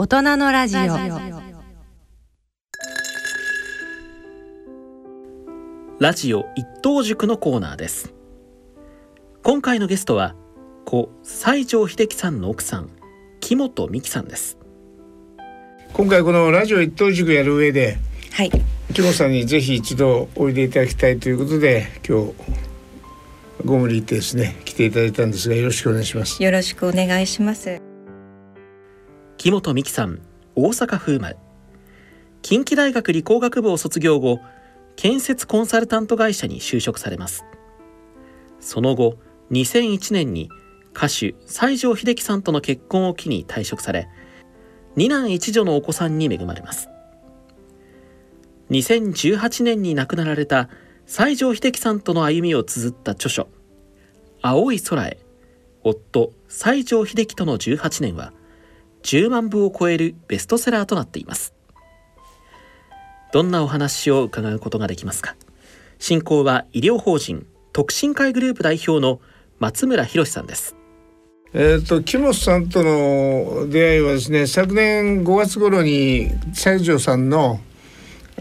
大人のラジオ。ラジオ一等塾のコーナーです。今回のゲストは故西城秀樹さんの奥さん木本美希さんです。今回このラジオ一等塾やる上ではい、木本さんにぜひ一度おいでいただきたいということで今日ご無理言ってですね来ていただいたんですがよろしくお願いします。よろしくお願いします。木本美希さん大阪府生まれ。近畿大学理工学部を卒業後建設コンサルタント会社に就職されます。その後2001年に歌手西城秀樹さんとの結婚を機に退職され二男一女のお子さんに恵まれます。2018年に亡くなられた西城秀樹さんとの歩みを綴った著書「青い空へ。夫西城秀樹との18年」は10万部を超えるベストセラーとなっています。どんなお話を伺うことができますか？進行は医療法人特進会グループ代表の松村博さんです。えっ、と木本さんとの出会いはですね昨年5月頃に西条さんの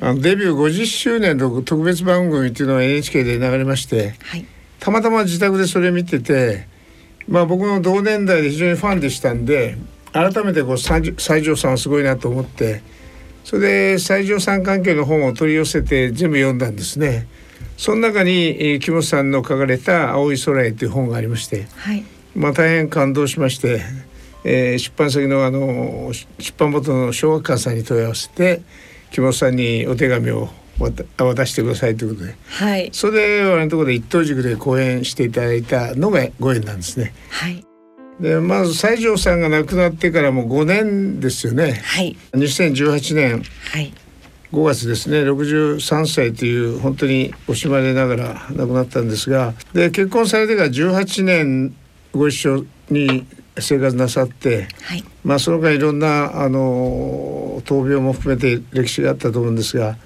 デビュー50周年の特別番組っていうのが NHK で流れましてはい、たまたま自宅でそれ見ててまあ僕の同年代で非常にファンでしたんで改めてこう西西条さんはすごいなと思ってそれで西条さん関係の本を取り寄せて全部読んだんですね。その中に、えー木本さんの書かれた「青い空へ」という本がありまして、はい、まあ、大変感動しまして、えー出版先のあの出版元の小学館さんに問い合わせて木本さんにお手紙を渡渡してくださいということではい、それで我々のところで一等塾で講演していただいたのがご縁なんですね。はい、でまず西条さんが亡くなってからもう5年ですよね。はい、2018年。はい、5月ですね。63歳という本当に惜しまれながら亡くなったんですが。で結婚されてから18年ご一緒に生活なさって、はい、まあ、その間いろんなあの闘病も含めて歴史があったと思うんですが、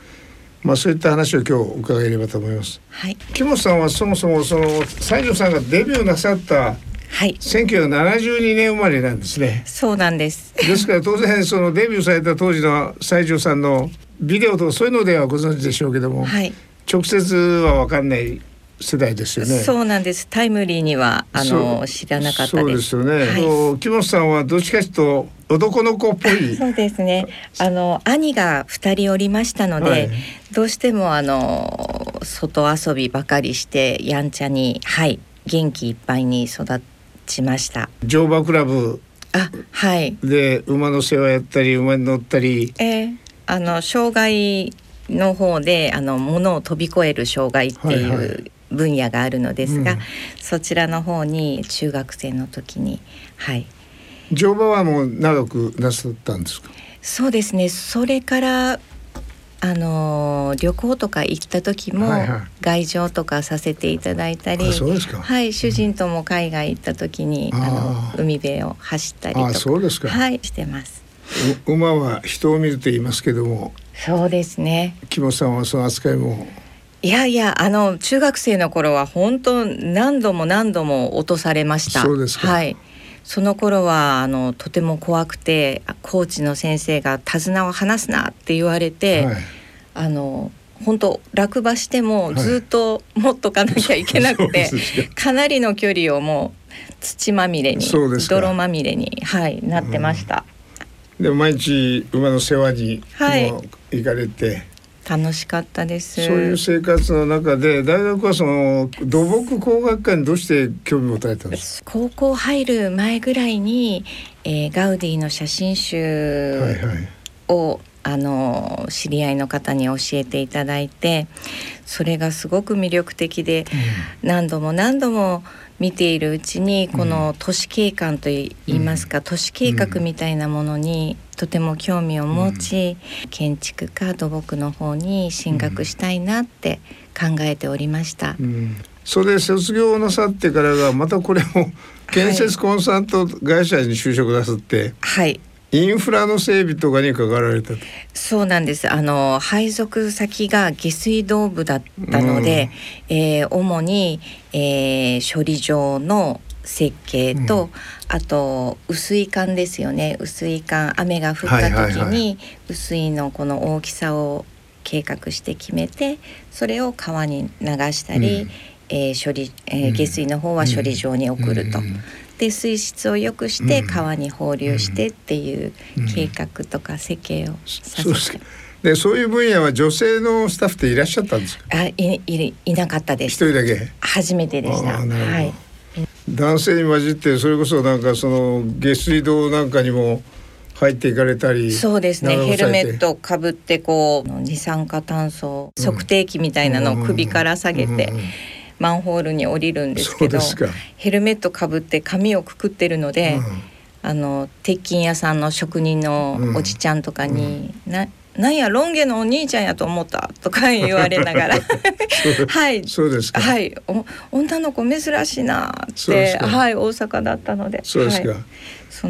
まあ、そういった話を今日伺えればと思います。はい、木本さんはそもそもその西条さんがデビューなさったはい、1972年生まれなんですね。そうなんです。ですから当然そのデビューされた当時の西条さんのビデオとかそういうのではご存知でしょうけども、はい、直接は分かんない世代ですよね。そうなんです。タイムリーにはあそのう知らなかったそうで。ですすよね。はい木本さんはどっちかというと男の子っぽい。そうですね。あの兄が二人おりましたので、はいどうしてもあの外遊びばかりしてやんちゃに、はい、元気いっぱいに育ちました。乗馬クラブあ、はい。で馬の世話やったり馬に乗ったり。えーあの障害の方であの物を飛び越える障害っていはいはいう分野があるのですが、うんそちらの方に中学生の時にはい乗馬はもう長くなさったんですか？そうですねそれからあの旅行とか行った時も、はいはい外乗とかさせていただいたりあそうですか。はい主人とも海外行った時に、あーあの海辺を走ったりとあかそうですか。はいしてますう馬は人を見ると言いますけども、そうですね木本さんはその扱いも？いやいやあの中学生の頃は本当何度も何度も落とされました。そうですかはい。その頃はあのとても怖くてコーチの先生が手綱を離すなって言われて、はい。あの本当落馬してもはい。ずっと持っとかなきゃいけなくて、そうですかかなりの距離をもう土まみれに泥まみれにはいなってました。で毎日馬の世話にはい。も行かれて、楽しかったです。そういう生活の中で大学はその土木工学科にどうして興味を持たれたんです高校入る前ぐらいに、えーガウディの写真か。はい集はい。を、あの知り合いの方に教えていただいてそれがすごく魅力的で何度も何度も見ているうちにこの都市景観といいますか、都市計画みたいなものにとても興味を持ち、建築か土木の方に進学したいなって考えておりました。うん。それで卒業なさってからがまたこれも建設コンサルタント会社に就職なさって、はいインフラの整備とかに関わられたと。そうなんです。あの配属先が下水道部だったので、えー主に、えー処理場の設計と、うん、あと薄い管ですよね。薄い管雨が降った時に薄いのこの大きさを計画して決めてそれを川に流したり、うん、えー、処理、えー、下水の方は処理場に送ると。で水質を良くして川に放流してっていう計画とか設計をさせて、でそういう分野は女性のスタッフっていらっしゃったんですか？あいいいなかったです。一人だけ？初めてでした。はい。男性に混じってそれこそなんかその下水道なんかにも入っていかれたりそうですね。ヘルメットかぶってこう二酸化炭素測定器みたいなのを首から下げて、マンホールに降りるんですけどヘルメットかぶって髪をくくってるので、うん、あの鉄筋屋さんの職人のおじちゃんとかに「うん、ななんやロン毛のお兄ちゃんやと思ったとか言われながら。はい。そうですか。はい。女の子珍しいなってはい大阪だったので。そうですか、は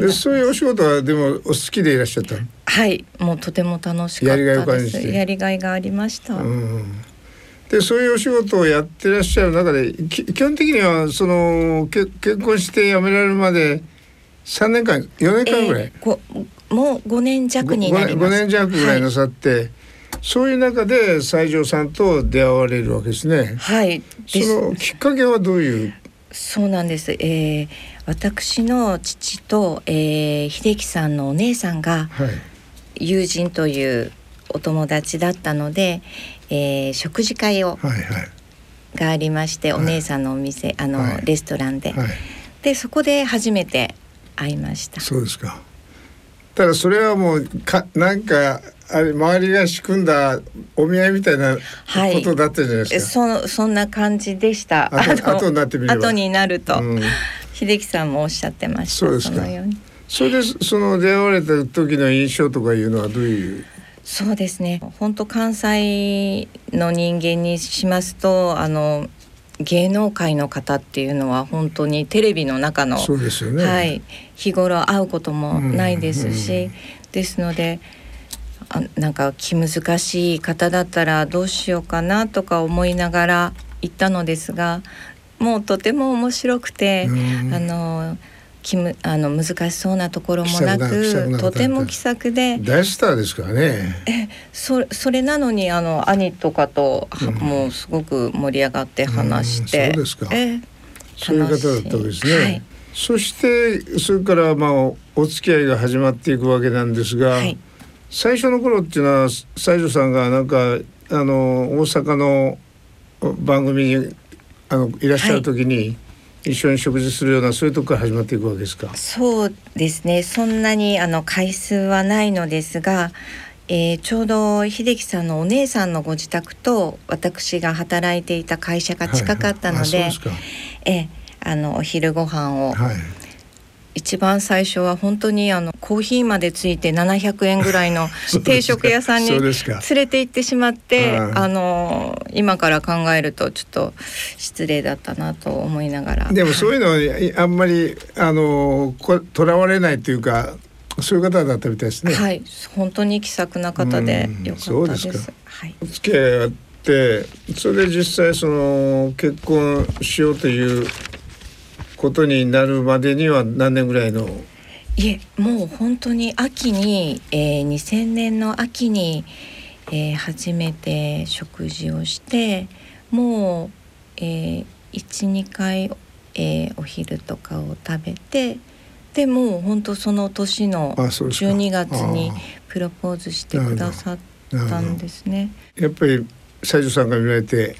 い、でそういうお仕事はでもお好きでいらっしゃったはい。もうとても楽しかったです。やりがいがありました、うんでそういうお仕事をやってらっしゃる中で基本的にはそのけ結婚して辞められるまで3年間4年間ぐらい、えー、もう5年弱になります。5, 年弱ぐらいなさって、はい、そういう中で西条さんと出会われるわけですね。はい。そのきっかけはどういう？そうなんです、えー、私の父と、えー、秀樹さんのお姉さんが友人というお友達だったので、えー、食事会を、はいはい、がありまして、お姉さんのお店あの、はい、レストランで、はい、でそこで初めて会いました。そうですか。ただそれはもうかなんかあれ周りが仕組んだお見合いみたいなことだったじゃないですか。はい、そそんな感じでした。後後になってみれば。後になると、うん、秀樹さんもおっしゃってました。そうですか。それでその出会われた時の印象とかいうのはどういう？そうですね。本当関西の人間にしますとあの芸能界の方っていうのは本当にテレビの中のね、はい、日頃会うこともないですし、ですのであなんか気難しい方だったらどうしようかなとか思いながら行ったのですがもうとても面白くて、あのきむあの難しそうなところもなくとても気さくで。大スターですからね。えそそれなのにあの兄とかと、うん、もうすごく盛り上がって話して、うん、そうですか、えそういう方だったわけですね、はい、そしてそれからまあお付き合いが始まっていくわけなんですが、はい、最初の頃っていうのは西条さんがなんかあの大阪の番組にあのいらっしゃる時に、はい一緒に食事するようなそういうとこ始まっていくわけですか？そうですね。そんなにあの回数はないのですが、えー、ちょうど秀樹さんのお姉さんのご自宅と私が働いていた会社が近かったので、はいはい、えあのお昼ご飯を、はい一番最初は本当にあのコーヒーまでついて700円ぐらいの 定食屋さんに連れて行ってしまってあの今から考えるとちょっと失礼だったなと思いながら。でもそういうのあんまりあのとらわれないというかそういう方だったみたいですね。はい。本当に気さくな方でよかったです。はい、お付き合いあってそれで実際その結婚しようということになるまでには何年ぐらいの？いえもう本当に秋に、えー、2000年の秋に、えー、初めて食事をしてもう、えー、12回、えー、お昼とかを食べてでもう本当その年の12月にプロポーズしてくださったんですね。やっぱり西条さんが見られて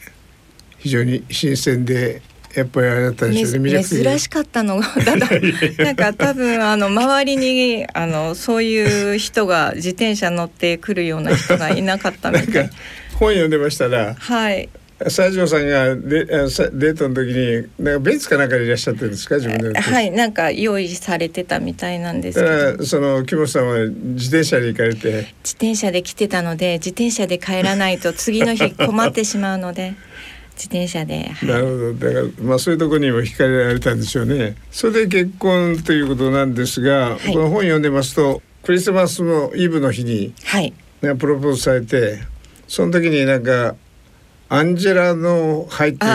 非常に新鮮でやっぱりあれだったでしょうね珍しかったのがだなんか多分あの周りにあのそういう人が自転車乗ってくるような人がいなかったみたい。本読んでましたらはい。西条さんがデデートの時になんかベンツかなんかでいらっしゃってるんですか？自分で。はい。なんか用意されてたみたいなんですけど。その木本さんは自転車で行かれて。自転車で来てたので自転車で帰らないと次の日困ってしまうので自転車で、はい、なるほど。だからまあそういうところにも惹かれられたんでしょうね。それで結婚ということなんですが、はい、この本読んでますとクリスマスのイブの日に、はい、プロポーズされてその時になんかアンジェラの入ってる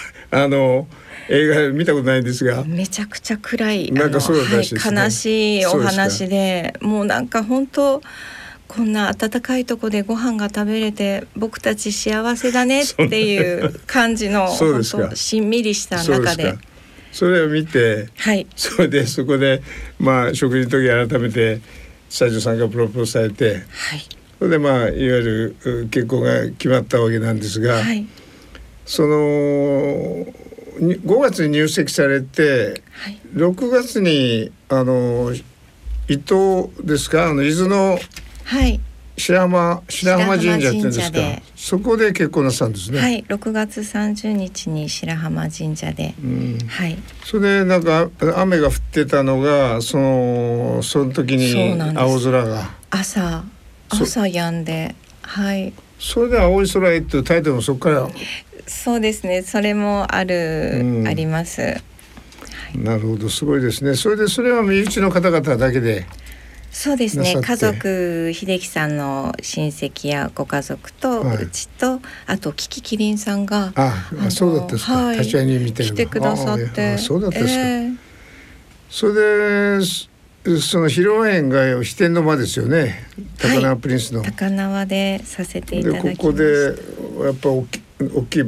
あの映画見たことないんですが。めちゃくちゃ暗いなんかそういですね。はい、悲しいお話でもうなんか本当こんな暖かいとこでご飯が食べれて僕たち幸せだね っていう感じのしんみりした中で。それを見てはい。それでそこでまあ食事の時改めて西条さんがプロポーズされてはい。それでまあいわゆるう結婚が決まったわけなんですが、はい。そのに5月に入籍されてはい。6月にあの伊東ですか？あの伊豆のはい。白浜白浜神社っていうんですか？そこで結婚なさんですね。はい。6月30日に白浜神社で。うん、はい。それでなんか雨が降ってたのがそのその時に青空が。朝そ朝止んで。はい。それで「青い空へ」っていうタイトルもそこから。そうですね。それもある、うん。あります。なるほど。すごいですね。それでそれは身内の方々だけでそうですね。家族秀樹さんの親戚やご家族と、はい。うちとあとキキキリンさんがああのそうだったですか、はい。立ち会いに見てる来てくださっあてあそうだったですか、ええ。それでそその披露宴が飛天の間ですよね。高輪プリンスの、高輪でさせていたでだきました。ここでやっぱ大き大きい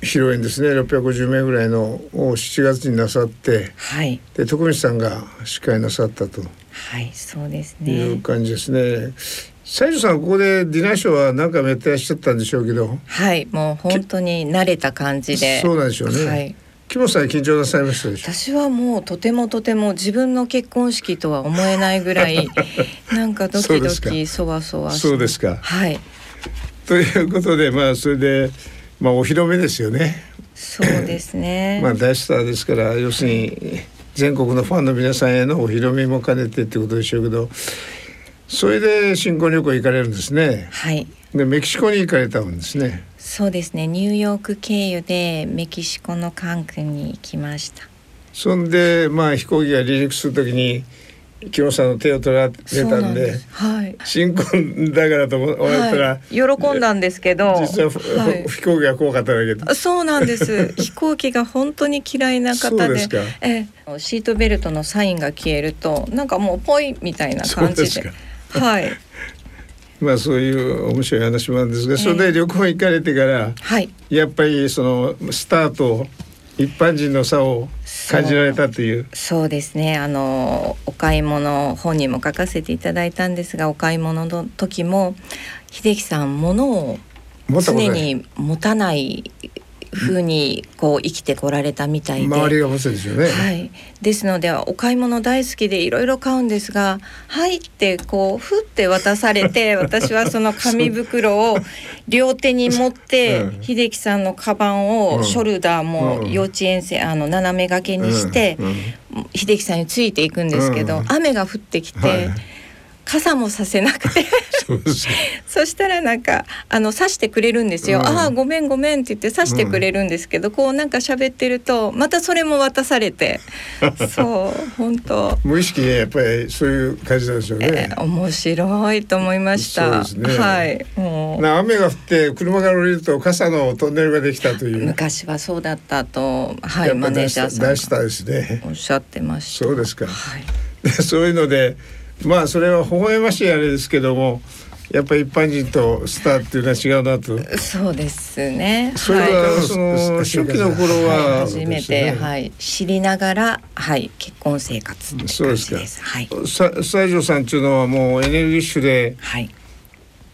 披露宴ですね。650名ぐらいのを7月になさって。はい。で徳光さんが司会なさったとはいそうですいうね感じですね。西条さんここでディナーショーは何回もやってらっしゃったんでしょうけど。はいもう本当に慣れた感じで。そうなんでしょうね。はい。木本さん緊張なさいましたでしょ私はもうとてもとても自分の結婚式とは思えないぐらい なんかドキドキそわそわしそうですか。はい。ということでまあそれでまあお披露目ですよね。そうですね。まあ大スターですから要するに全国のファンの皆さんへのお披露目も兼ねてってことでしょうけどそれで新婚旅行行かれるんですね。はいでメキシコに行かれたんですね。そうですねニューヨーク経由でメキシコのカンクンに行きましたそんでまあ飛行機が離陸するときに木本さんの手を取られたんで新婚だからと思われたら、はい、喜んだんですけど実は、はい。飛行機が怖かっただけで。そうなんです。飛行機が本当に嫌いな方でええ、シートベルトのサインが消えるとなんかもうポイみたいな感じで。はい。まあそういう面白い話もあるんですが、ええそれで旅行行かれてからはい。やっぱりそのスターと一般人の差を感じられたという。そう。ですね。あのお買い物本にも書かせていただいたんですがお買い物の時も秀樹さん物を常に持たない風にこう生きてこられたみたいで。周りが持つですよね。はい、ですのでお買い物大好きでいろいろ買うんですが「はい」ってこうふって渡されて 私はその紙袋を両手に持ってうん。秀樹さんのカバンうんをショルダーもうん。幼稚園生あの斜め掛けにしてうん。うん。秀樹さんについていくんですけどうん。雨が降ってきはい。て傘もさせなくて そしたらなんかあの刺してくれるんですよ。うんああごめんごめんって言って刺してくれるんですけど、こうなんか喋ってるとまたそれも渡されて、そう本当。無意識でやっぱりそういう感じなんでしょうえね。ー面白いと思いました。ねはい、もうな雨が降って車から降りると傘のトンネルができたという。昔はそうだったと、はい、マネージャーさんが出したですね。おっしゃってました。そうですか。はい、で そういうのでまあそれは微笑ましいあれですけどもやっぱり一般人とスターっていうのは違うなと。そうですね。それは、はいその初期の頃は初めて、はい、知りながら、はい、結婚生活って感じです。はい、さ西条さんっていうのはもうエネルギッシュではい、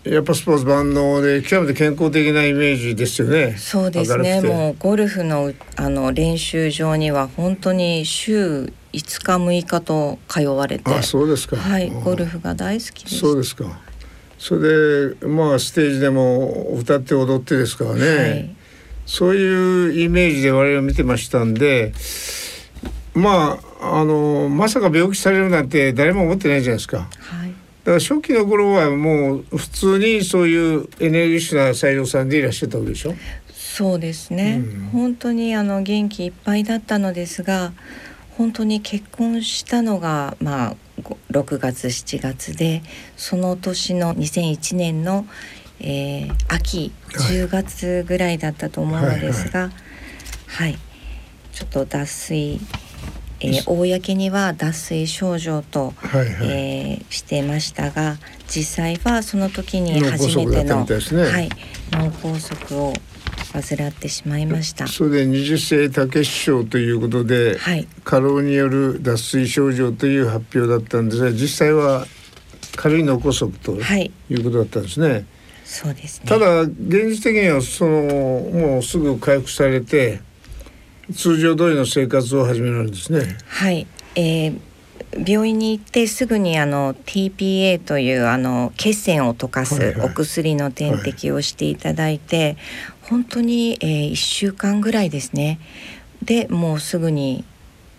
やっぱスポーツ万能で極めて健康的なイメージですよね。そうですね。もうゴルフのあの練習場には本当に週5日6日と通われて、あそうですか。はい、うんゴルフが大好きです。そうですか。それでまあステージでも歌って踊ってですからね。はい、そういうイメージで我々見てましたんでまああのまさか病気されるなんて誰も思ってないじゃないですか。はい、だから初期の頃はもう普通にそういうエネルギッシュな西条さんでいらっしゃったわけでしょ。そうですね。うん本当にあの元気いっぱいだったのですが、本当に結婚したのがまあご6月7月で、その年の2001年の、えー秋10月ぐらいだったと思うのですが、はい、ちょっと脱水、えー、公には脱水症状と、はいはい。えーしてましたが実際はその時に初めての、ね。はい、脳梗塞を患ってしまいました。それで二十世竹師症ということで、はい過労による脱水症状という発表だったんですが実際は軽い脳梗塞とはいいうことだったんですね。そうですね。ただ現実的にはそのもうすぐ回復されて通常通りの生活を始められるんですね。はい、えー病院に行ってすぐにあの TPA というあの血栓を溶かはいすはいお薬の点滴をしていただいて、本当に、えー、1週間ぐらいですね。でもうすぐに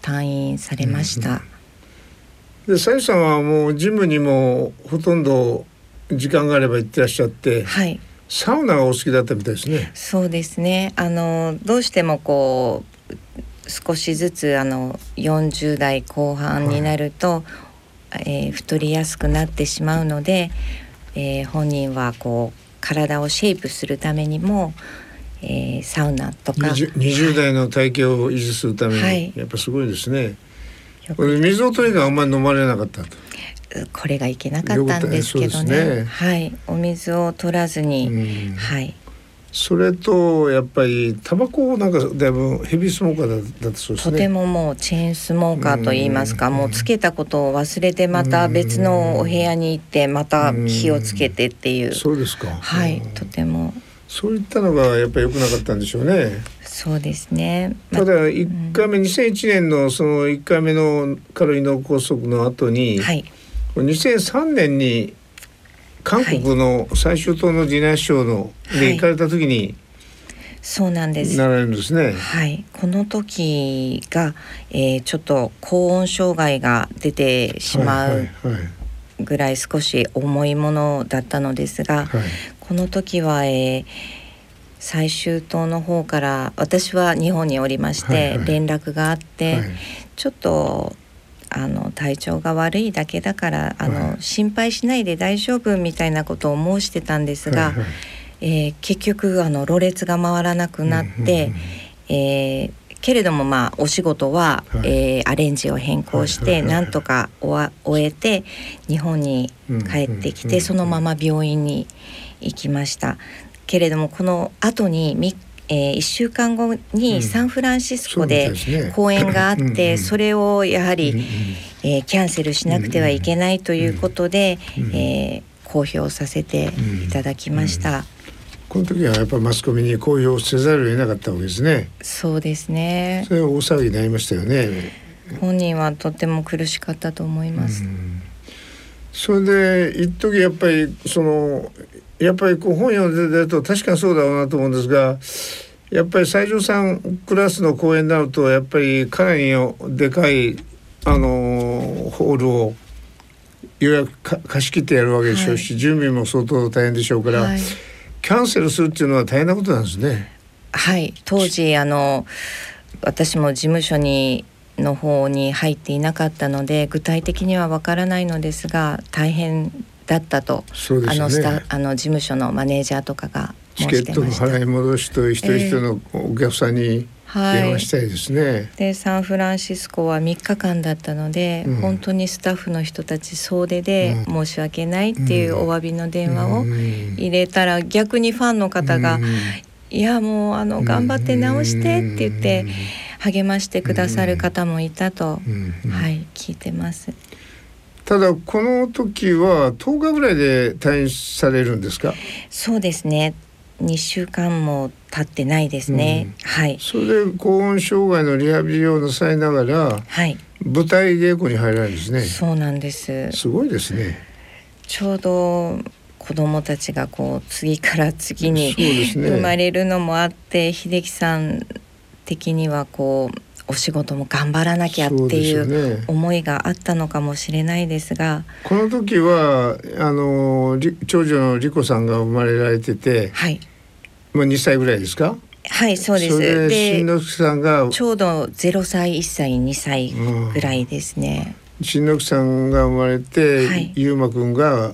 退院されました。でさゆさんはもうジムにもほとんど時間があれば行ってらっしゃってはい。サウナがお好きだったみたいですね。そうですね。あのどうしてもこう少しずつあの40代後半になると、えー太りやすくなってしまうので、えー本人はこう体をシェイプするためにも、えーサウナとか。20, 20代の体型を維持するために、はい。やっぱすごいですね。よこれ水をとにかくあんまり飲まれなかったと。これがいけなかったんですけどね。ね。はい。お水を取らずに、うん。はいそれとやっぱりタバコをなんかだいぶヘビースモーカーだだったそうですね。とてももうチェーンスモーカーといいますか、うん。もうつけたことを忘れてまた別のお部屋に行ってまた火をつけてっていう、そうですか。はいうん。とても。そういったのがやっぱり良くなかったんでしょうね。そうですね、まただ一回目2001年のその一回目の軽い脳梗塞の後に、はい。2003年に韓国の最終党のディナーショーのはい。で行かれた時にそうなんです。なられるんですね。はい。この時が、えーちょっと高温障害が出てしまはいうはい。ぐらい少し重いものだったのですが、はい。この時は、えー最終党の方から私は日本におりまして、連絡があって、はい。ちょっとあの体調が悪いだけだからあの、はい。心配しないで大丈夫みたいなことを申してたんですが、はいはい。えー結局あのろれつが回らなくなって、うんえーけれどもまあお仕事は、はい。えーアレンジを変更して、はいなんとか終えて日本に帰ってきて、うんそのまま病院に行きました。けれどもこの後にみえー、1週間後うんにサンフランシスコで公演があって、それをやはり、えーキャンセルしなくてはいけないということで、うんえー公表させていただきました。この時はやっぱマスコミに公表せざるを得なかったわけですね。そうですねそれは大騒ぎになりましたよね。本人はとても苦しかったと思います。それで一時やっぱりそのやっぱりこう本読んでると確かにそうだろうなと思うんですがやっぱり西条さんクラスの公演になるとやっぱりかなりのでかいあのホールを予約か貸し切ってやるわけでしょうし、準備も相当大変でしょうから、はい、キャンセルするっていうのは大変なことなんですね。はい、当時あの私も事務所にの方に入っていなかったので具体的にはわからないのですが大変だったと、ね。のスタあの事務所のマネージャーとかがチ申ケットの。払い戻しと一人一人のお客さんに電はい話し。たいですね。でサンフランシスコは3日間だったので、うん本当にスタッフの人たち総出でう申し訳ないっていうお詫びの電話をうん入れたら逆にファンの方がうん「いやもうあの頑張って直して」って言って励ましてくださる方もいたと、はい聞いてます。ただこの時は10日ぐらいで退院されるんですか？そうですね。2週間も経ってないですね、はい。それで高温障害のリハビリをなさいながらはい。舞台稽古に入られるんですね。そうなんです。すごいですね。ちょうど子供たちがこう次から次にね。生まれるのもあって秀樹さん的にはこうお仕事も頑張らなきゃっていそう思いがあったのかもしれないですが。この時はあのり長女の莉子さんが生まれられててはい。もう2歳ぐらいですか？はいそうです。それでで新之助さんがちょうど0歳1歳2歳ぐらいですね、新之さんが生まれて、はい。ゆうまくんが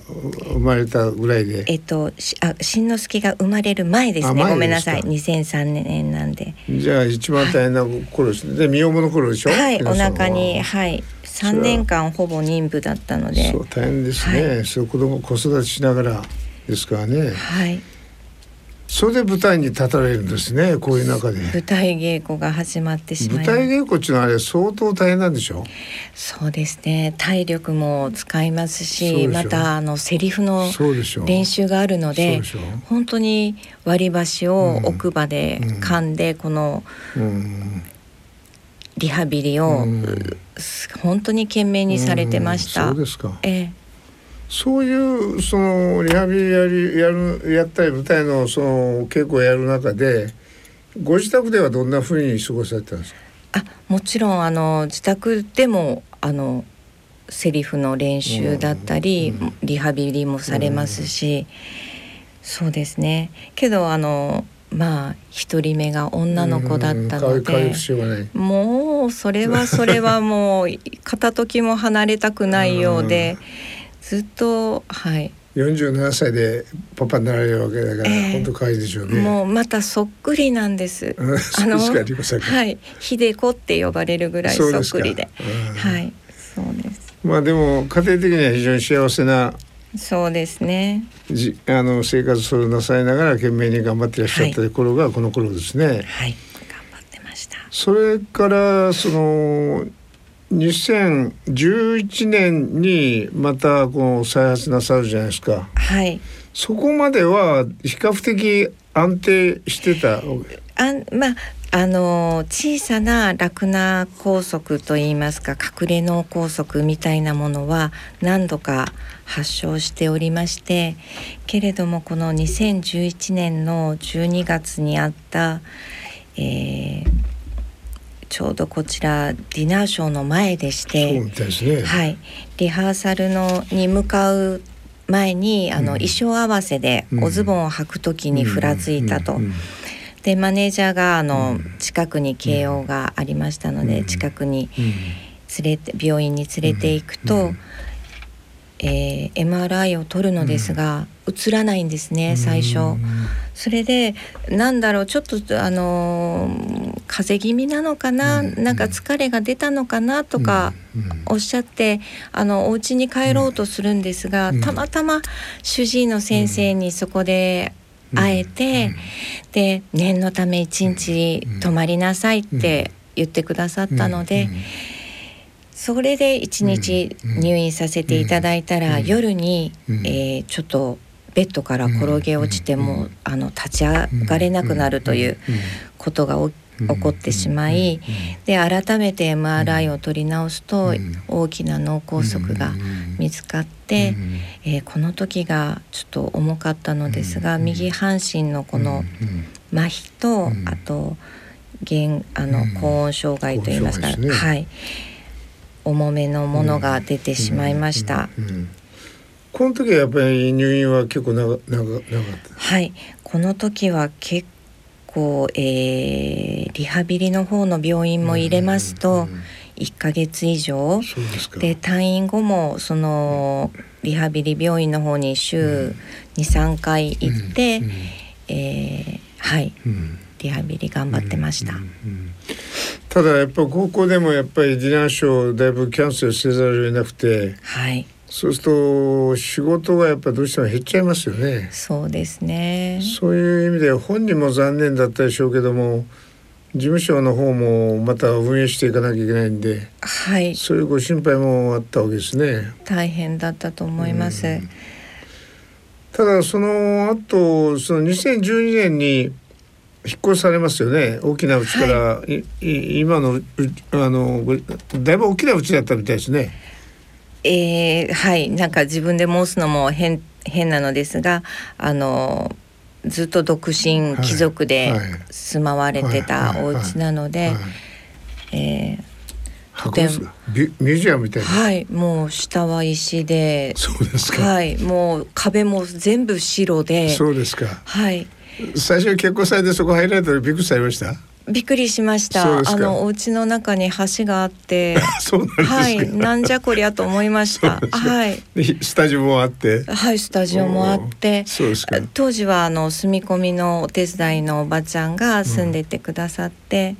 生まれたぐらいで。えっとしあ新之助が生まれる前ですね。あ前ごめんなさい。です2003年なんで。じゃあ一番大変な頃ですね、で身重の頃でしょ？はいお腹にはい。3年間ほぼ妊婦だったので。そう大変ですね、はそう子供子育てしながらですからね。はいそれで舞台に立たれるんですねこういう中で。舞台稽古が始まってしま舞いま台稽古っていうのはあれ相当大変なんでしょそうですね。体力も使いますしまたあのセリフの練習があるので本当に割り箸を奥歯で噛んでこのうん。リハビリをうん。本当に懸命にされてました。うん。そうですか。ええそういうそのリハビリやりやるやったり舞台のその稽古をやる中でご自宅ではどんなふうに過ごされてたんですか？あもちろんあの自宅でもあのセリフの練習だったり、うん。リハビリもされますし、そうですね。けどあのまあ一人目が女の子だったので節はない。もうそれはそれはもう片時も離れたくないようでずっとはい、47歳でパパになられるわけだから、ええ本当可愛いでしょうね。もうまたそっくりなんです。うんそうですかリコさんがはい、秀子って呼ばれるぐらいそっくりで。うんはい、そうです。まあでも家庭的には非常に幸せなそうですね。じあの生活をなさいながら懸命に頑張っていらっしゃった頃がこの頃ですね。はい、頑張ってました。それからその2011年にまたこう再発なさるじゃないですか。はい。そこまでは比較的安定してた？あんまああの小さなラクナ梗塞といいますか隠れ脳梗塞みたいなものは何度か発症しておりましてけれどもこの2011年の12月にあった、えーちょうどこちらディナーショーの前でしそうてみたいですね。はい、リハーサルのに向かう前にあの、うん。衣装合わせでうん。おズボンを履く時にふらついたと。でマネージャーがあの、うん。近くに慶応がありましたので、うん。近くにうん。連れて病院に連れて行くと、うんえー MRI を取るのですが、映らないんですね最初。うん。それでなんだろうちょっとあのー風邪気味なのかな、うん。なんか疲れが出たのかなとかうん。おっしゃってあのお家に帰ろうとするんですが、うん。たまたま主治医の先生にそこで会えて、で念のため一日泊まりなさいって言ってくださったので、それで一日うん入院させていただいたら、うん。夜に、うん。えーちょっとベッドから転げ落ちても、うん。あの立ち上がれなくなるということが起起こってしまい、で改めて MRI を取り直すと、うん。大きな脳梗塞が見つかって、えーこの時がちょっと重かったのですが、うん。右半身のこの麻痺と、うん。あと弦あの、うん。高音障害といいますか、はい重めのものが出てしまいました。この時はやっぱり入院は結構長長長かった。はい、この時は結構、えーリハビリの方の病院も入れますとうんうん1ヶ月以上。で退院後もそのリハビリ病院の方に週23回行って、うんえーはい。うん。リハビリ頑張ってました。ただやっぱ高校でもやっぱりディナーショーだいぶキャンセルせざるを得なくてはいそうすると仕事がやっぱどうしても減っちゃいますよね。そうですねそういう意味で本人も残念だったでしょうけども事務所の方もまた運営していかなきゃいけないんではいそういうご心配もあったわけですね。大変だったと思います。うんただその後その2012年に引っ越されますよね。大きな家から、い。い今のうあのごだいぶ大きな家だったみたいですね。えーはい。なんか自分で申すのも変変なのですがあのずっと独身貴族ではい。住まわれてたはい。お家なので、はい。えー博物館ビミュージアムみたいな。はい。もう下は石で。そうですか。はい。もう壁も全部白で。そうですか。はい最初に結婚されてそこ入られたらびっくりされました？びっくりしました。あのお家の中に橋があって、はい、なんじゃこりゃと思いました。はい。スタジオもあって、はい、スタジオもあって。当時はあの住み込みのお手伝いのおばちゃんが住んでてくださって、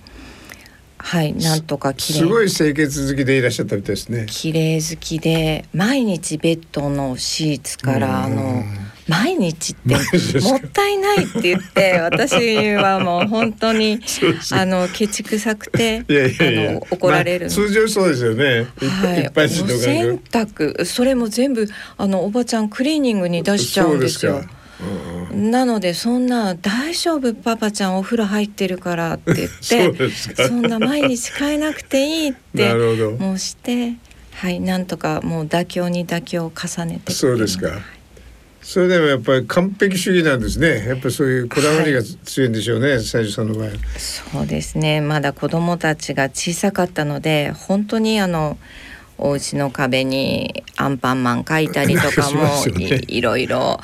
はい、なんとか綺麗すごい清潔好きでいらっしゃったみたいですね。綺麗好きで毎日ベッドのシーツからあの毎日ってもったいないって言って私はもう本当に あのケチくさくてあの怒られる、まあ通常そうですよね。はい、お洗濯それも全部あのおばちゃんクリーニングに出しちゃうんですよ。なのでそんな大丈夫パパちゃんお風呂入ってるからって言ってそんな毎日変えなくていいってもうしてはいなんとかもう妥協に妥協を重ねてそうですか。それでもやっぱり完璧主義なんですね。やっぱりそういうこだわりが強いんでしょうね、西条さんの場合。そうですね。まだ子供たちが小さかったので、本当にあのお家の壁にアンパンマン描いたりとかもい,いろいろ、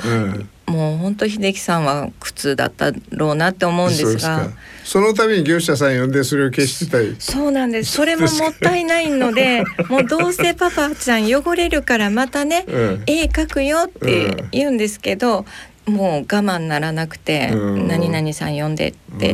もう本当秀樹さんは苦痛だったろうなって思うんですがそのために業者さん呼んでそれを消してたりそうなんです。それももったいないので もうどうせパパちゃん汚れるからまたね、うん、絵描くよって言うんですけど、もう我慢ならなくて「何々さん呼んで」って。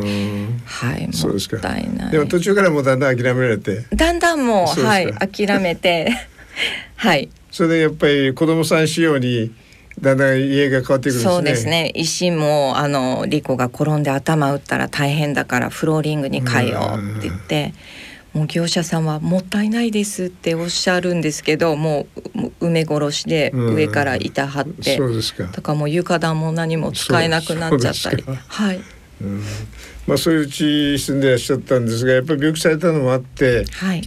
はいもったいない。でも途中からもうだんだん諦められて。だんだんもうはい諦めて。はい。それでやっぱり子供さん仕様にだんだん家が変わってくるんですね。そうですね。石もあのリコが転んで頭打ったら大変だからフローリングに変えようって言って。もう業者さんはもったいないですっておっしゃるんですけどもう埋め殺しで上から板張って、そうですか。とかもう床暖も何も使えなくなっちゃったり。はい、うん、まあそういううち住んでらっしゃったんですがやっぱり病気されたのもあって、はい、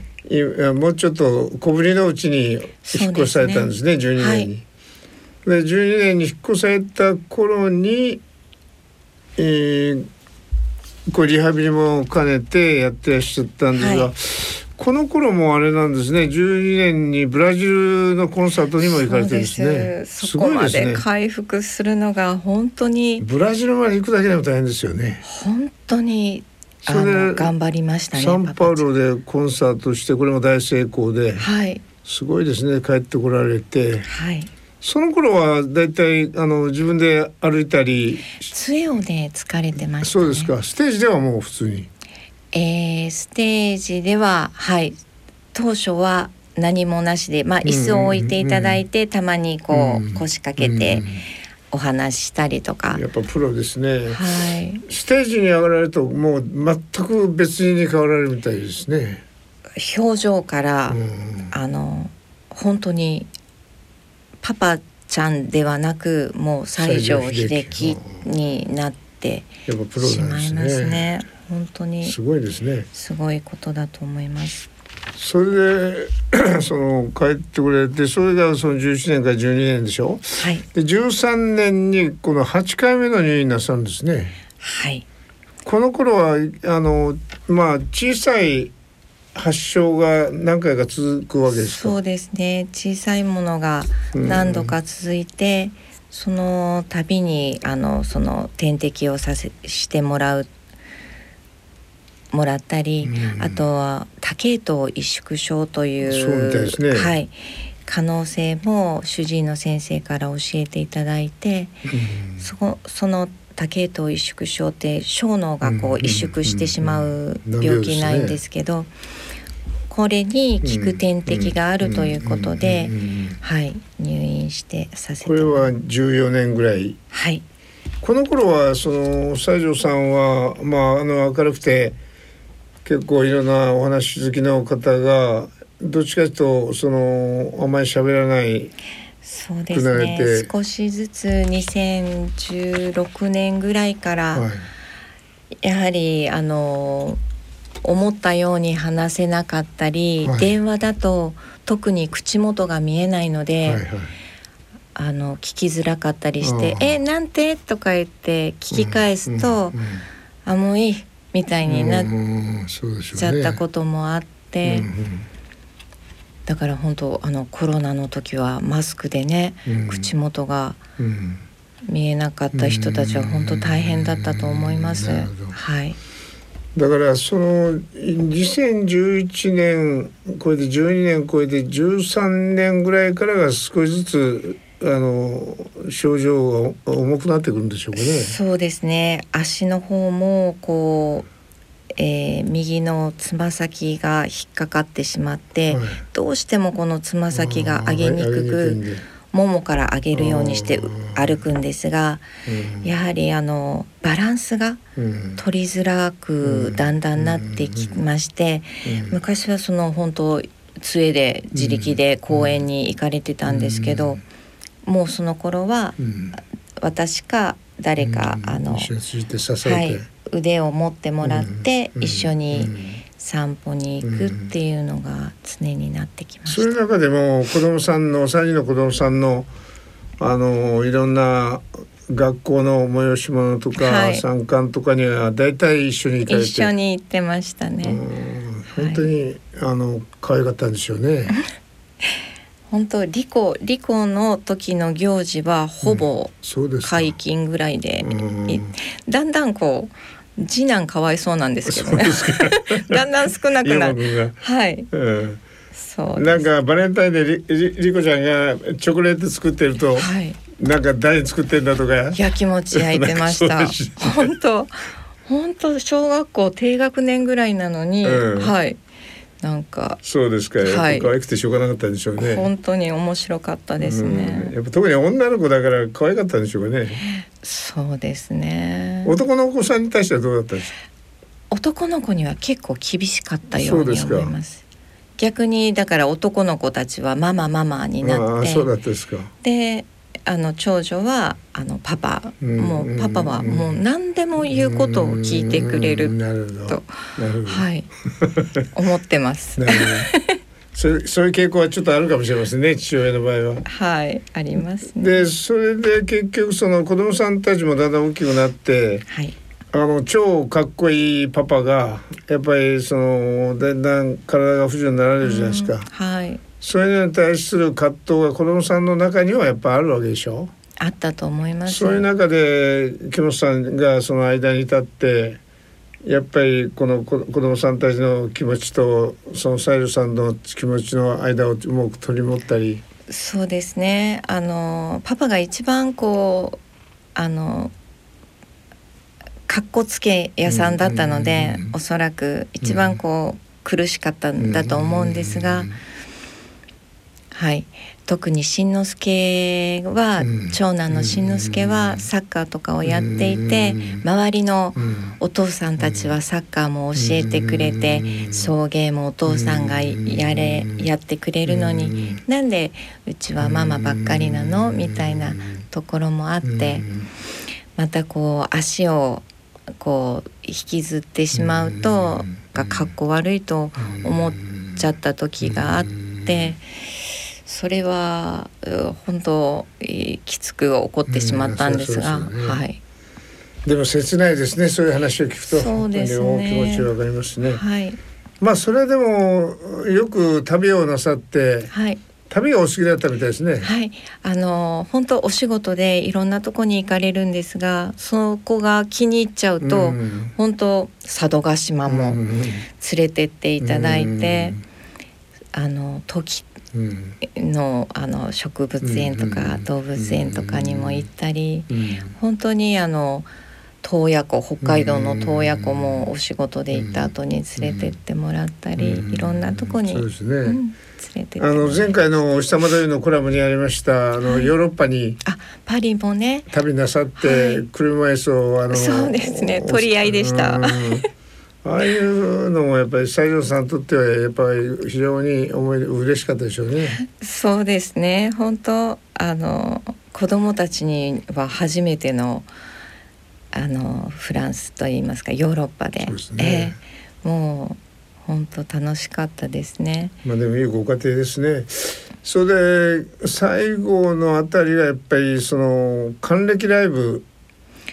もうちょっと小ぶりのうちに引っ越されたんですねですね。12年に。はい、で12年に引っ越された頃に、えー、こうリハビリも兼ねてやってらっしゃったんですが、はい、この頃もあれなんですね。12年にブラジルのコンサートにも行かれてるんですね。す。ごいで回復するのが本当に。ブラジルまで行くだけでも大変ですよね。本当にそれ頑張りましたねサンパウロでコンサートしてこれも大成功で、はい、すごいですね。帰ってこられて、はい、その頃はだいたいあの自分で歩いたり。杖をね疲れてました、ね、そうですか。ステージではもう普通に。えー、ステージでははい。当初は何もなしでまあ椅子を置いていただいて、たまにこう腰掛けてお話ししたりとか、やっぱプロですね。はい。ステージに上がられるともう全く別に変わられるみたいですね。表情から、あの本当にパパちゃんではなくもう西城秀樹になってしまいますね。本当にすごいですね。すごいことだと思います。それで その帰ってくれてそれがその11年から12年でしょ？はい。で13年にこの8回目の入院なさるんですね。はい。この頃はあのまあ小さい発症が何回か続くわけですそうですね。小さいものが何度か続いて、うん、その度にあのその点滴をさせしてもらうもらったり、うん、あとは多系統萎縮症という、ね、はい、可能性も主治医の先生から教えていただいて、うん、そその多系統萎縮症って小脳がこう萎縮してしまう病気なんですけど、これに効く点滴があるということで、はい、入院してさせてこれは14年ぐらい。はい。この頃はその西条さんはまああの明るくて結構いろんなお話好きの方がどっちかというとそのあんまり喋らないそうですね少しずつ2016年ぐらいから、はい、やはりあの思ったように話せなかったり、はい、電話だと特に口元が見えないので、はいはい、あの聞きづらかったりして「えなんて?」とか言って聞き返すと「うんうんうん、あもういい」みたいになっちゃったこともあって。うんうん。だから本当あのコロナの時はマスクでね、うん、口元が見えなかった人たちは本当大変だったと思います。はい。だからその2011年これで12年超えて13年ぐらいからが少しずつあの症状が重くなってくるんでしょうかね。そうですね。足の方もこう、えー、右のつま先が引っかかってしまって、はい、どうしてもこのつま先が上げにくくももから上げるようにして歩くんですが、やはりあのバランスが取りづらくだんだんなってきまして、昔はその本当杖で自力で公園に行かれてたんですけど、もうその頃は私か誰か、あの、はい、腕を持ってもらって一緒に散歩に行くっていうのが常になってきました。そういう中でも子供さんの3人の子供さんのあのいろんな学校の催し物とか、はい、参観とかには大体一緒に行かれて。一緒に行ってましたね。本当に、はい、あの可愛かったんでしょうね。本当リコリコの時の行事はほぼ解禁ぐらいで、うん、だんだんこう次男かわいそうなんですけどね。だんだん少なくなる。はい、うんそうなんかバレンタインでりりこちゃんがチョコレート作ってると、はい、なんか誰作ってんだとか？やきもち焼いてました。本当本当小学校低学年ぐらいなのに、うん、はいなんかそうですか、はい、可愛くてしょうがなかったんでしょうね。本当に面白かったですね、やっぱ特に女の子だから可愛かったんでしょうかね。そうですね。男の子さんに対してはどうだったんですか？男の子には結構厳しかったように思います。逆にだから男の子たちはママママになって。そうだったですか。であの長女はあのパパ。もうパパはもう何でも言うことを聞いてくれると。はい。思ってます。そそういう傾向はちょっとあるかもしれませんね父親の場合は。はいあります、ね、でそれで結局その子供さんたちもだんだん大きくなって、はい、あの超かっこいいパパがやっぱりそのだんだん体が不自由になられるじゃないですか。はいそれに対する葛藤が子どもさんの中にはやっぱあるわけでしょ？あったと思います。そういう中で木本さんがその間に立ってやっぱりこの子どもさんたちの気持ちとそのサイルさんの気持ちの間をうまく取り持ったり。そうですね。あのパパが一番こうあのかっこつけ屋さんだったので、うん、おそらく一番こう、苦しかったんだと思うんですが。うんはい、特にしんのすけは、長男のしんのすけはサッカーとかをやっていて、周りのお父さんたちはサッカーも教えてくれて、送迎もお父さんがやれやってくれるのに、なんでうちはママばっかりなの？みたいなところもあって、またこう足をこう引きずってしまうとがかっこ悪いと思っちゃった時があって。それは本当きつく起こってしまったんですが、うんね、はい。でも切ないですね。そういう話を聞くと、そうですね、気持ちわかりますね。はい。まあそれでもよく旅をなさって、はい。旅がお好きだったみたいですね。はい、あの本当お仕事でいろんなとこに行かれるんですが、そこが気に入っちゃうと、うん、本当佐渡島も連れてっていただいて、うん、あの時のあの植物園とか動物園とかにも行ったり、本当にあの洞爺湖北海道の洞爺湖もお仕事で行った後に連れてってもらったり、いろんなとこに。そうですね、うんあの前回の下までのコラムにありましたあの、ヨーロッパにあパリもね。旅なさって、車椅子をあのそうですね。取り合いでした。ああいうのもやっぱり西条さんにとってはやっぱり非常に思い嬉しかったでしょうね。そうですね。本当あの子供たちには初めてのあのフランスといいますかヨーロッパで、でね、えー、もう本当楽しかったですね。まあでもいいご家庭ですね。それで最後のあたりはやっぱりその還暦ライブ、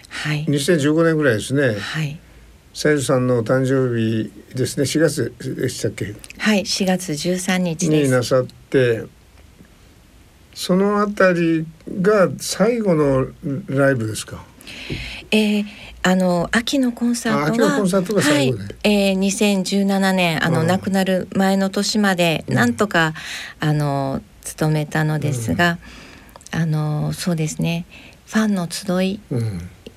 はい、2015年ぐらいですね。はい。さゆさんの誕生日ですね。4月でしたっけ？はい4月13日になさってそのあたりが最後のライブですか？えー、あの秋のコンサートははい、えー、2017年あの亡くなる前の年までなんとか、あの務めたのですが、あのそうですね。ファンの集い、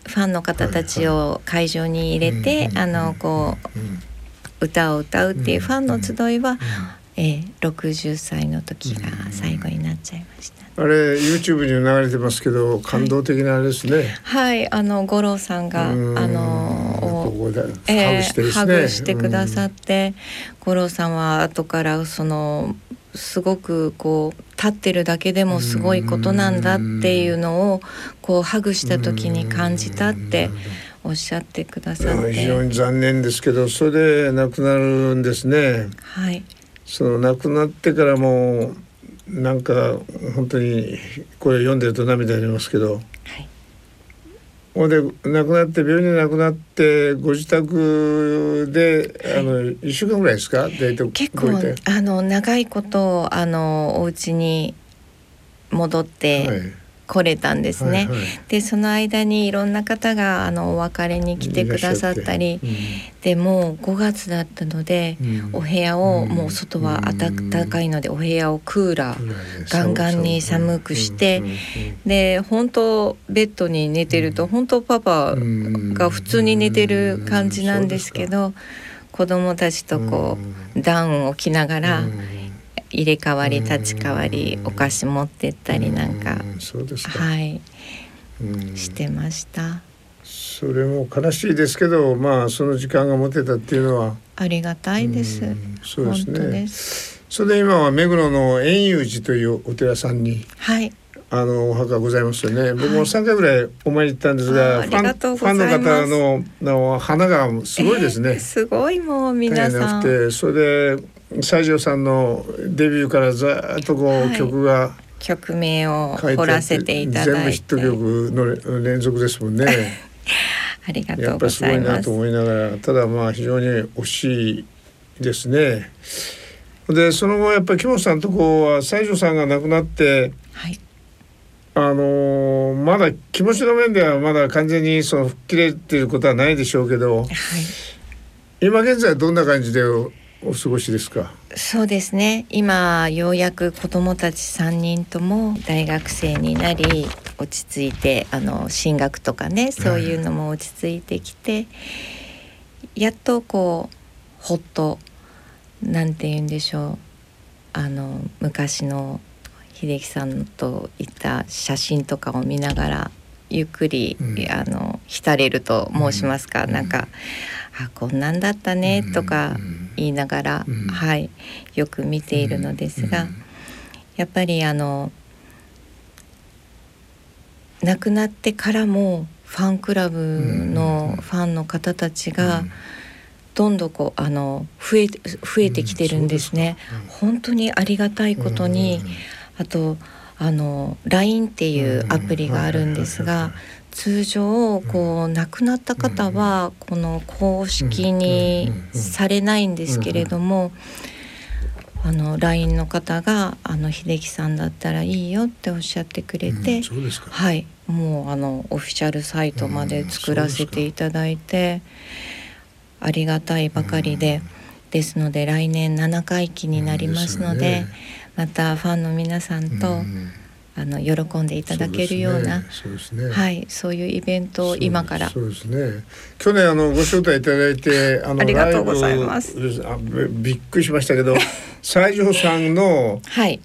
ファンの方たちを会場に入れて、あのこう、歌を歌うっていうファンの集いは、えー、60歳の時が最後になっちゃいました。あれ YouTube に流れてますけど感動的なあれですね。はい、はい、あの五郎さんがあのここでハグして、ハグしてくださって、五郎さんは後からそのすごくこう立ってるだけでもすごいことなんだっていうのをこうハグした時に感じたっておっしゃってくださって。非常に残念ですけどそれで亡くなるんですね。はい、その亡くなってからもなんか本当にこれ読んでると涙出ますけど、はい、ほんで亡くなって病院で亡くなってご自宅で、はい、あの1週間ぐらいですか？結構あの長いことあのお家に戻って、はい来れたんですね。はいはい、でその間にいろんな方があのお別れに来てくださったり、うん、でもう5月だったので、うん、お部屋を、もう外は暖かいのでお部屋をクーラー、ガンガンに寒くして、で本当ベッドに寝てると、本当パパが普通に寝てる感じなんですけど、子供たちとこう、ダウンを着ながら。入れ替わり立ち替わりお菓子持ってったりなんかそうですか。はい。してました。それも悲しいですけどまあその時間が持てたっていうのは。ありがたいです。そうですね。それで今は目黒の円融寺というお寺さんにはいあのお墓ございますよね。僕も三回ぐらいお参り行ったんですが、はい、ファンの方のの花がすごいですね。えー、すごいもう皆さん。それで西条さんのデビューからずっとこう、はい、曲が曲名を掘らせていただいて全部ヒット曲の連続ですもんね。ありがとうございます。やっぱりすごいなと思いながらただまあ非常に惜しいですね。でその後やっぱり木本さんのとこは西条さんが亡くなって、はい、あのー、まだ気持ちの面ではまだ完全にその吹っ切れていることはないでしょうけど、はい、今現在どんな感じでお過ごしですか？そうですね。今ようやく子どもたち3人とも大学生になり落ち着いてあの進学とかねそういうのも落ち着いてきて、はい、やっとこうほっとなんて言うんでしょう。あの昔の秀樹さんといった写真とかを見ながらゆっくり、うん、あの浸れると申しますか、うん、なんかあこんなんだったねとか言いながら、うん、はいよく見ているのですが、やっぱりあの亡くなってからもファンクラブのファンの方たちがどんどんこうあの増え増えてきてるんですね。本当にありがたいことに、あとあの LINE っていうアプリがあるんですが通常こう亡くなった方はこの公式にされないんですけれどもあの LINE の方が「あの秀樹さんだったらいいよ」っておっしゃってくれて、はい。もうあのオフィシャルサイトまで作らせていただいてありがたいばかりで。ですので来年7回忌になりますので、またファンの皆さんと、あの喜んでいただけるようなそうですね、はい、そういうイベントを今から。そうですね。去年あのご招待いただいてあのありがとうございます。あびっくりしましたけど 西条さんのはい。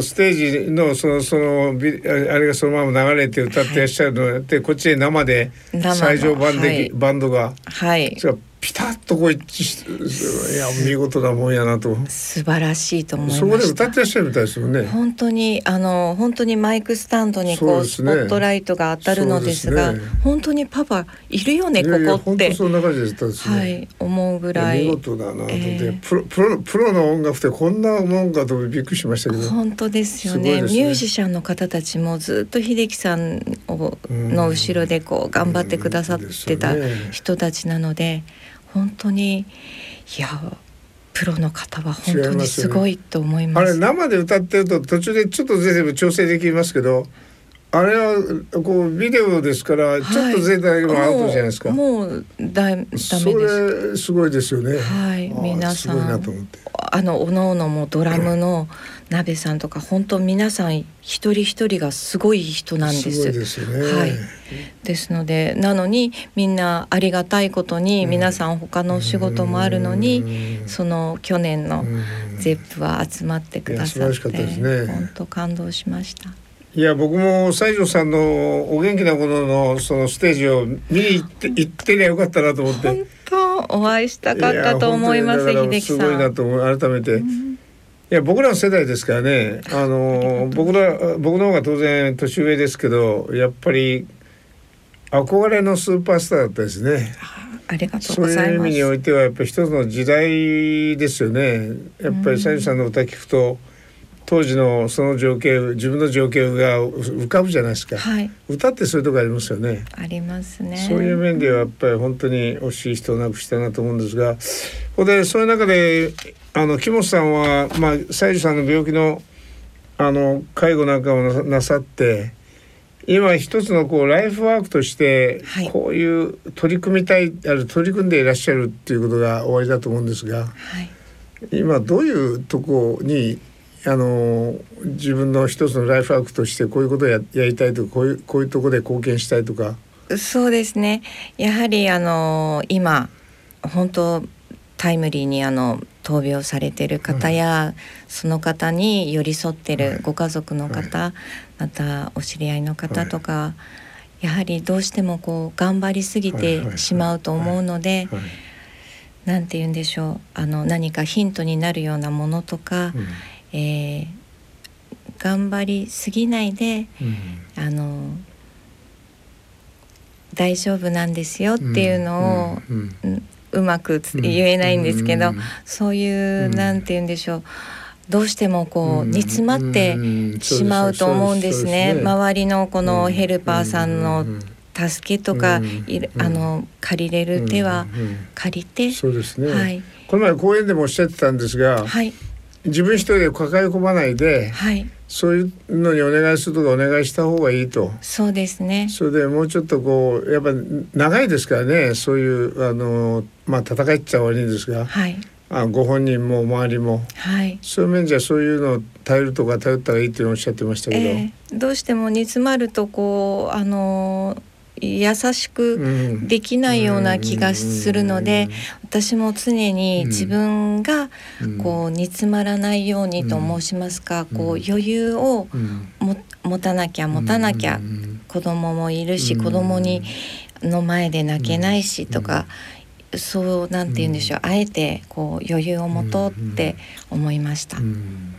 ステージのそのそのあれがそのまま流れて歌ってらっしゃるのをやって、はい、こっちで生で西条バンで、はい、バンドが、はい、ピタッとこう一致していや見事なもんやなと。素晴らしいと思いましそこで歌ってらっしゃるみたいですよね。本当にあの本当にマイクスタンドにこう、ね、スポットライトが当たるのですが、ね、本当にパパいるよねここって。そんな感じでしたですね、はい、思うぐらい。見事だなと。思って、え。ー、プロプロプロの音楽ってこんなもんかとびっくりしましたけど。本当ですよね、ね、ミュージシャンの方たちもずっと秀樹さんをの後ろでこう頑張ってくださってた人たちなので。本当にいやプロの方は本当にすごいと思います、ね、あれ生で歌ってると途中でちょっと全部調整できますけどあれはこうビデオですから、ちょっと贅沢でもアウトじゃないですか。もうもうだダメですそれすごいですよね。はい皆さなん。あのおのおのもドラムの鍋さんとか本当皆さん一人一人がすごい人なんです。ですよね。はい。ですのでなのにみんなありがたいことにうん。皆さん他のお仕事もあるのにうん。その去年のうん。ゼップは集まってくださっいや素晴らしかったですてね。本当感動しました。いや僕も西条さんのお元気な頃のそのステージを見に行って行ってりゃよかったなと思って。本当お会いしたかったと思います秀樹さすごいなんと改めて。いや僕らの世代ですからねあの僕ら僕の方が当然年上ですけどやっぱり憧れのスーパースターだったですね。ありがとうそうございうます。い意味においてはやっぱり一つの時代ですよね。やっぱり西条さんの歌聞くと当時のその情景自分の情景が浮かぶじゃないですか。はい歌ってそういうとこありますよね。ありますね。そういう面ではやっぱり本当に惜しい人を亡くしたなと思うんですが、ここでそういう中であの木本さんはまあ西条さんの病気のあの介護なんかをななさって。今一つのこうライフワークとしてはいこういう取り組みたいある取り組んでいらっしゃるっていうことがおありだと思うんですがはい。今どういうとこにあの自分の一つのライフワークとしてこういうことをややりたいとかこういうこういうところで貢献したいとか？そうですね。やはりあの今本当タイムリーにあの闘病されてる方や、その方に寄り添ってはい。るご家族の方、またお知り合いの方とか、やはりどうしてもこう頑張りすぎてしまうと思うので、はい。なんて言うんでしょうあの何かヒントになるようなものとか、うん。えー頑張りすぎないでうん。あの大丈夫なんですよっていうのを、うんうまく言えないんですけど、うん。そういう、うんなんて言うんでしょう。どうしてもこう、うん。煮詰まってうん。しまうと思うんですね。周りのこのヘルパーさんうのん。助けとか、あの借りれる手は借りて、そうですね、はい。この前講演でもおっしゃってたんですが、はい。自分一人で抱え込まないではい。そういうのにお願いするとかお願いした方がいいと。そうですね。それでもうちょっとこうやっぱ長いですからね。そういうあのまあ戦いっちゃ悪いんですがはい。あご本人も周りも。はい。そういう面じゃそういうのを頼るとか頼ったらいいっておっしゃってましたけど、えーどうしても煮詰まるとこうあの優しくうん。できないような気がするので、私も常に自分がうん。こう煮詰まらないようにと申しますか、うん。こう余裕を持たなきゃ持たなきゃ、うん。子供もいるし、うん。子供にの前で泣けないしとか、そうなんて言うんでしょう、あえてこう余裕を持とうって思いました。うん。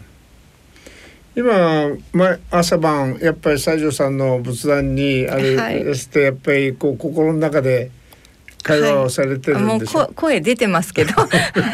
今、ま、朝晩やっぱり西条さんの仏壇にあれはい。ですとやっぱりこう心の中で会話をされてるんでしょ、こ声出てますけど、は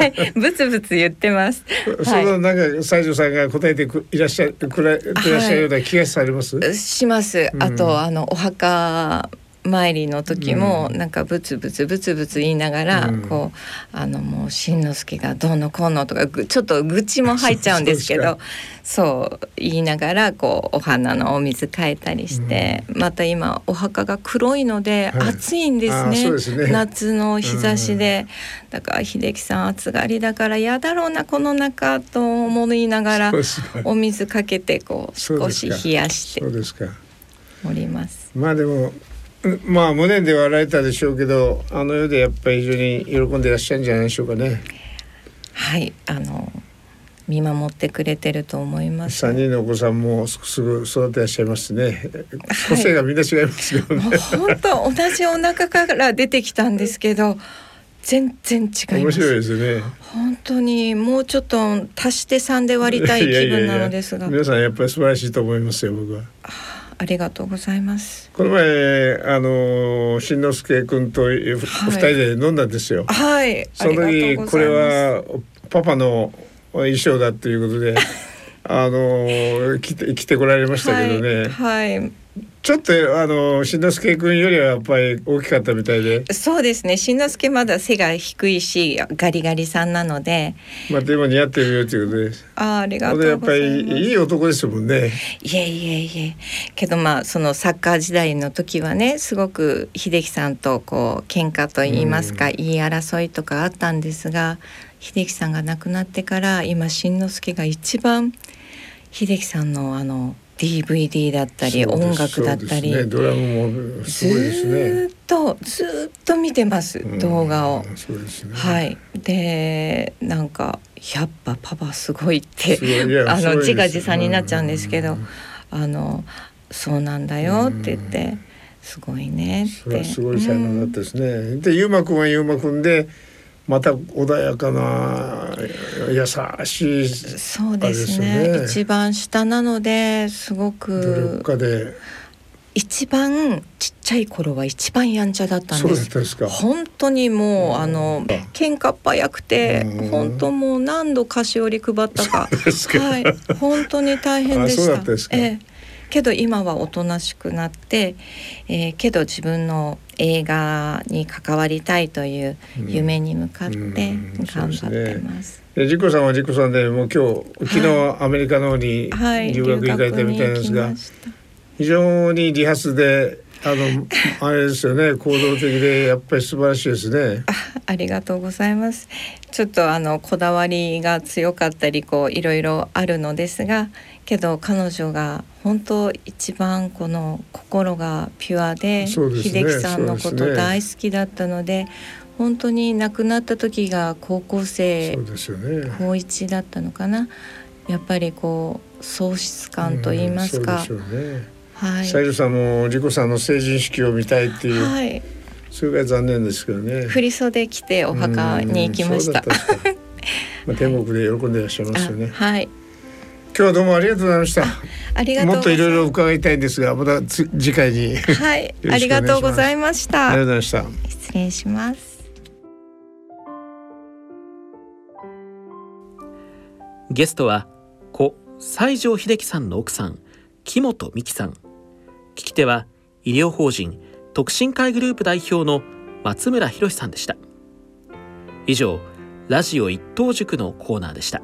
い、ブツブツ言ってます。そのなんか西条さんが答えてくいらっしゃくらてらっしゃるような気がされます、します。うん。あと、あのお墓参りの時も、うん。なんかブツブツブツブツ言いながら、うん。こうあのもうしんのすけがどうのこうのとかぐちょっと愚痴も入っちゃうんですけどそう言いながらこうお花のお水変えたりして、また今お墓が黒いのではい。暑いんですね,、夏の日差しで、だから秀樹さん暑がりだから嫌だろうなこの中と思いながらお水かけてこう少し冷やしております。まあでもうんまあ無念ではあられたでしょうけどあの世でやっぱり非常に喜んでいらっしゃるんじゃないでしょうかね。はい、あの見守ってくれてると思います。三人のお子さんもすすぐ育ってらっしゃいますね。個性がみんな違いますけどね、本当同じお腹から出てきたんですけど全然違います。面白いですよね。本当にもうちょっと足して3で割りたい気分なのですが。皆さんやっぱり素晴らしいと思いますよ僕はありがとうございます。この前あのしんのすけ君と二はい人で飲んだんですよ、はい、その時これ。はパパの衣装だということで あの来て来てこられましたけどね、はい、はい、ちょっとあのしんのすけ君よりはやっぱり大きかったみたいで。そうですね。しんのすけまだ背が低いしガリガリさんなので。まあでも似合ってるよということです。あありがとうございます。やっぱりいい男ですもんね。いえいえいえ。けどまあそのサッカー時代の時はねすごく秀樹さんとこう喧嘩と言いますか、言い争いとかあったんですが秀樹さんが亡くなってから今しんのすけが一番秀樹さんのあの DVD だったり音楽だったり、ね、ドラムもすごいですね。ずっとずっと見てます動画を、そうですね。はい。でなんかやっぱパパすごいって あの自画自賛になっちゃうんですけど、あのそうなんだよって言って、すごいねって。すごい才能だったですね、でゆうまくんはゆうまくんでまた穏やかな優しいそうですね。一番下なのですご努力く家で。一番ちっちゃい頃は一番やんちゃだったんです。本当にもうあの喧嘩っ早くてうん。本当もう何度菓子折り配ったか。はい。本当に大変でした。ええけど今はおとなしくなって、えーけど自分の映画に関わりたいという夢に向かってうん頑張ってます。でジコさんはジコさんでもう今日昨日アメリカの方にはい、留学行かれたみたいですが、留学に行きました非常に理髪であの あれですよね行動的でやっぱり素晴らしいですね。あありがとうございます。ちょっとあのこだわりが強かったりこういろいろあるのですがけど彼女が本当一番この心がピュアでね秀樹さんのこと大好きだったので本当に亡くなった時が高校生ね。高一だったのかなやっぱりこう喪失感と言いますか、うんね。はいサイルさんもジコさんの成人式を見たいっていう、はいそれが残念ですけどね。振り袖着てお墓に行きました まあ天国で喜んでいらっしゃいますよね。あはい今日はどうもありがとうございました。ありがとうもっといございますろいろ伺いたいんですが、またつ次回に。ありはい、ありがとうございました。がとうございました。失礼します。ゲストは故西城秀樹さんの奥さん木本美希さん聞き手は医療法人特進会グループ代表の松村博さんでした以上ラジオ一等塾のコーナーでした